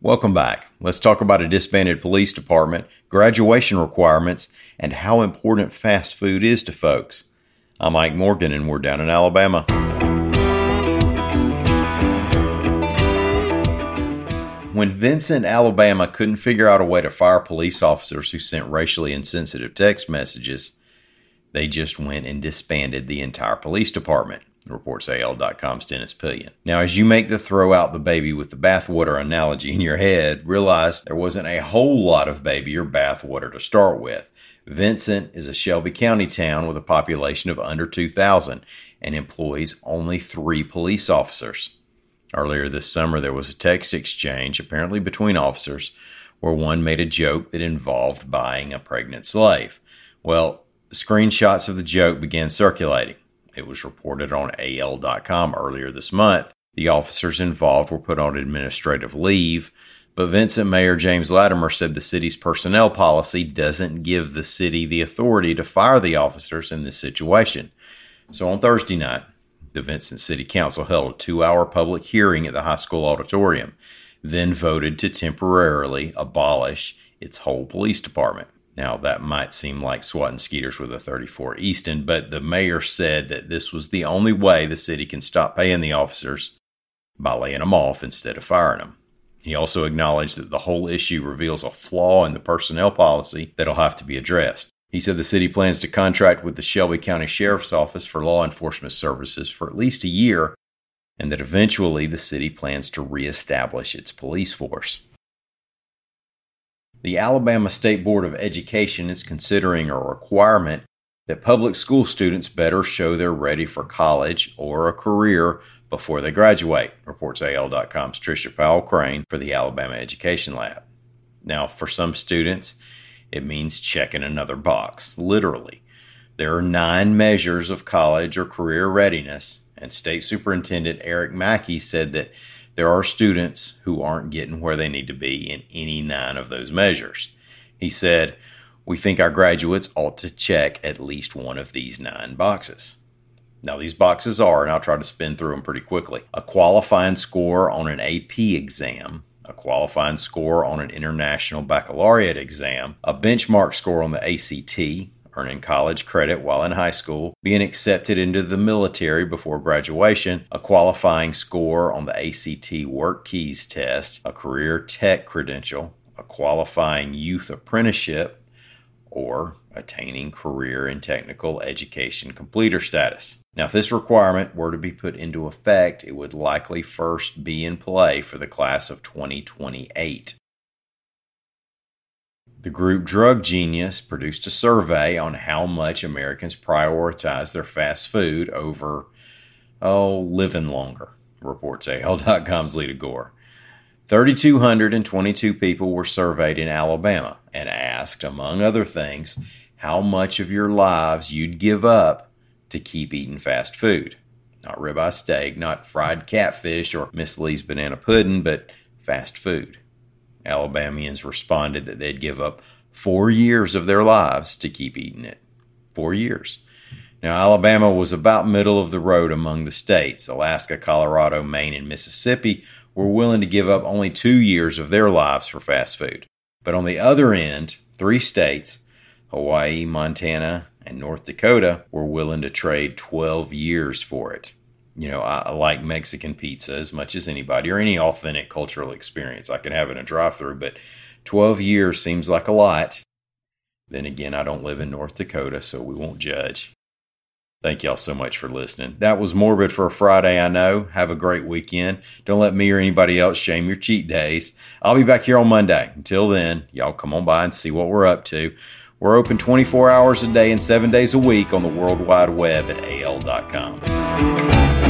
Welcome back. Let's talk about a disbanded police department, graduation requirements, and how important fast food is to folks. I'm Mike Morgan, and we're down in Alabama. When Vincent, Alabama couldn't figure out a way to fire police officers who sent racially insensitive text messages, they just went and disbanded the entire police department, reports AL.com's Dennis Pillion. Now, as you make the throw out the baby with the bathwater analogy in your head, realize there wasn't a whole lot of baby or bathwater to start with. Vincent is a Shelby County town with a population of under 2,000 and employs only three police officers. Earlier this summer, there was a text exchange, apparently between officers, where one made a joke that involved buying a pregnant slave. Well, screenshots of the joke began circulating. It was reported on AL.com earlier this month. The officers involved were put on administrative leave, but Vincent Mayor James Latimer said the city's personnel policy doesn't give the city the authority to fire the officers in this situation. So on Thursday night, the Vincent City Council held a two hour public hearing at the high school auditorium, then voted to temporarily abolish its whole police department. Now, that might seem like swatting skeeters with a 34 Easton, but the mayor said that this was the only way the city can stop paying the officers by laying them off instead of firing them. He also acknowledged that the whole issue reveals a flaw in the personnel policy that'll have to be addressed. He said the city plans to contract with the Shelby County Sheriff's Office for law enforcement services for at least a year, and that eventually the city plans to reestablish its police force. The Alabama State Board of Education is considering a requirement that public school students better show they're ready for college or a career before they graduate, reports AL.com's Tricia Powell Crane for the Alabama Education Lab. Now, for some students, it means checking another box, literally. There are nine measures of college or career readiness, and State Superintendent Eric Mackey said that there are students who aren't getting where they need to be in any nine of those measures. He said, We think our graduates ought to check at least one of these nine boxes. Now, these boxes are, and I'll try to spin through them pretty quickly a qualifying score on an AP exam, a qualifying score on an international baccalaureate exam, a benchmark score on the ACT, earning college credit while in high school, being accepted into the military before graduation, a qualifying score on the ACT Work Keys test, a career tech credential, a qualifying youth apprenticeship, or attaining career and technical education completer status. Now, if this requirement were to be put into effect, it would likely first be in play for the class of 2028. The group Drug Genius produced a survey on how much Americans prioritize their fast food over, oh, living longer, reports AL.com's Leada Gore. 3,222 people were surveyed in Alabama and asked, among other things, how much of your lives you'd give up to keep eating fast food. Not ribeye steak, not fried catfish or Miss Lee's banana pudding, but fast food. Alabamians responded that they'd give up four years of their lives to keep eating it. Four years. Now, Alabama was about middle of the road among the states. Alaska, Colorado, Maine, and Mississippi were willing to give up only two years of their lives for fast food. But on the other end, three states, Hawaii, Montana, and North Dakota, were willing to trade 12 years for it you know, I, I, like Mexican pizza as much as anybody or any authentic cultural experience. I can have it in a drive through, but 12 years seems like a lot. Then again, I don't live in North Dakota, so we won't judge. Thank y'all so much for listening. That was morbid for a Friday, I know. Have a great weekend. Don't let me or anybody else shame your cheat days. I'll be back here on Monday. Until then, y'all come on by and see what we're up to. We're open 24 hours a day and seven days a week on the World Wide Web at al.com.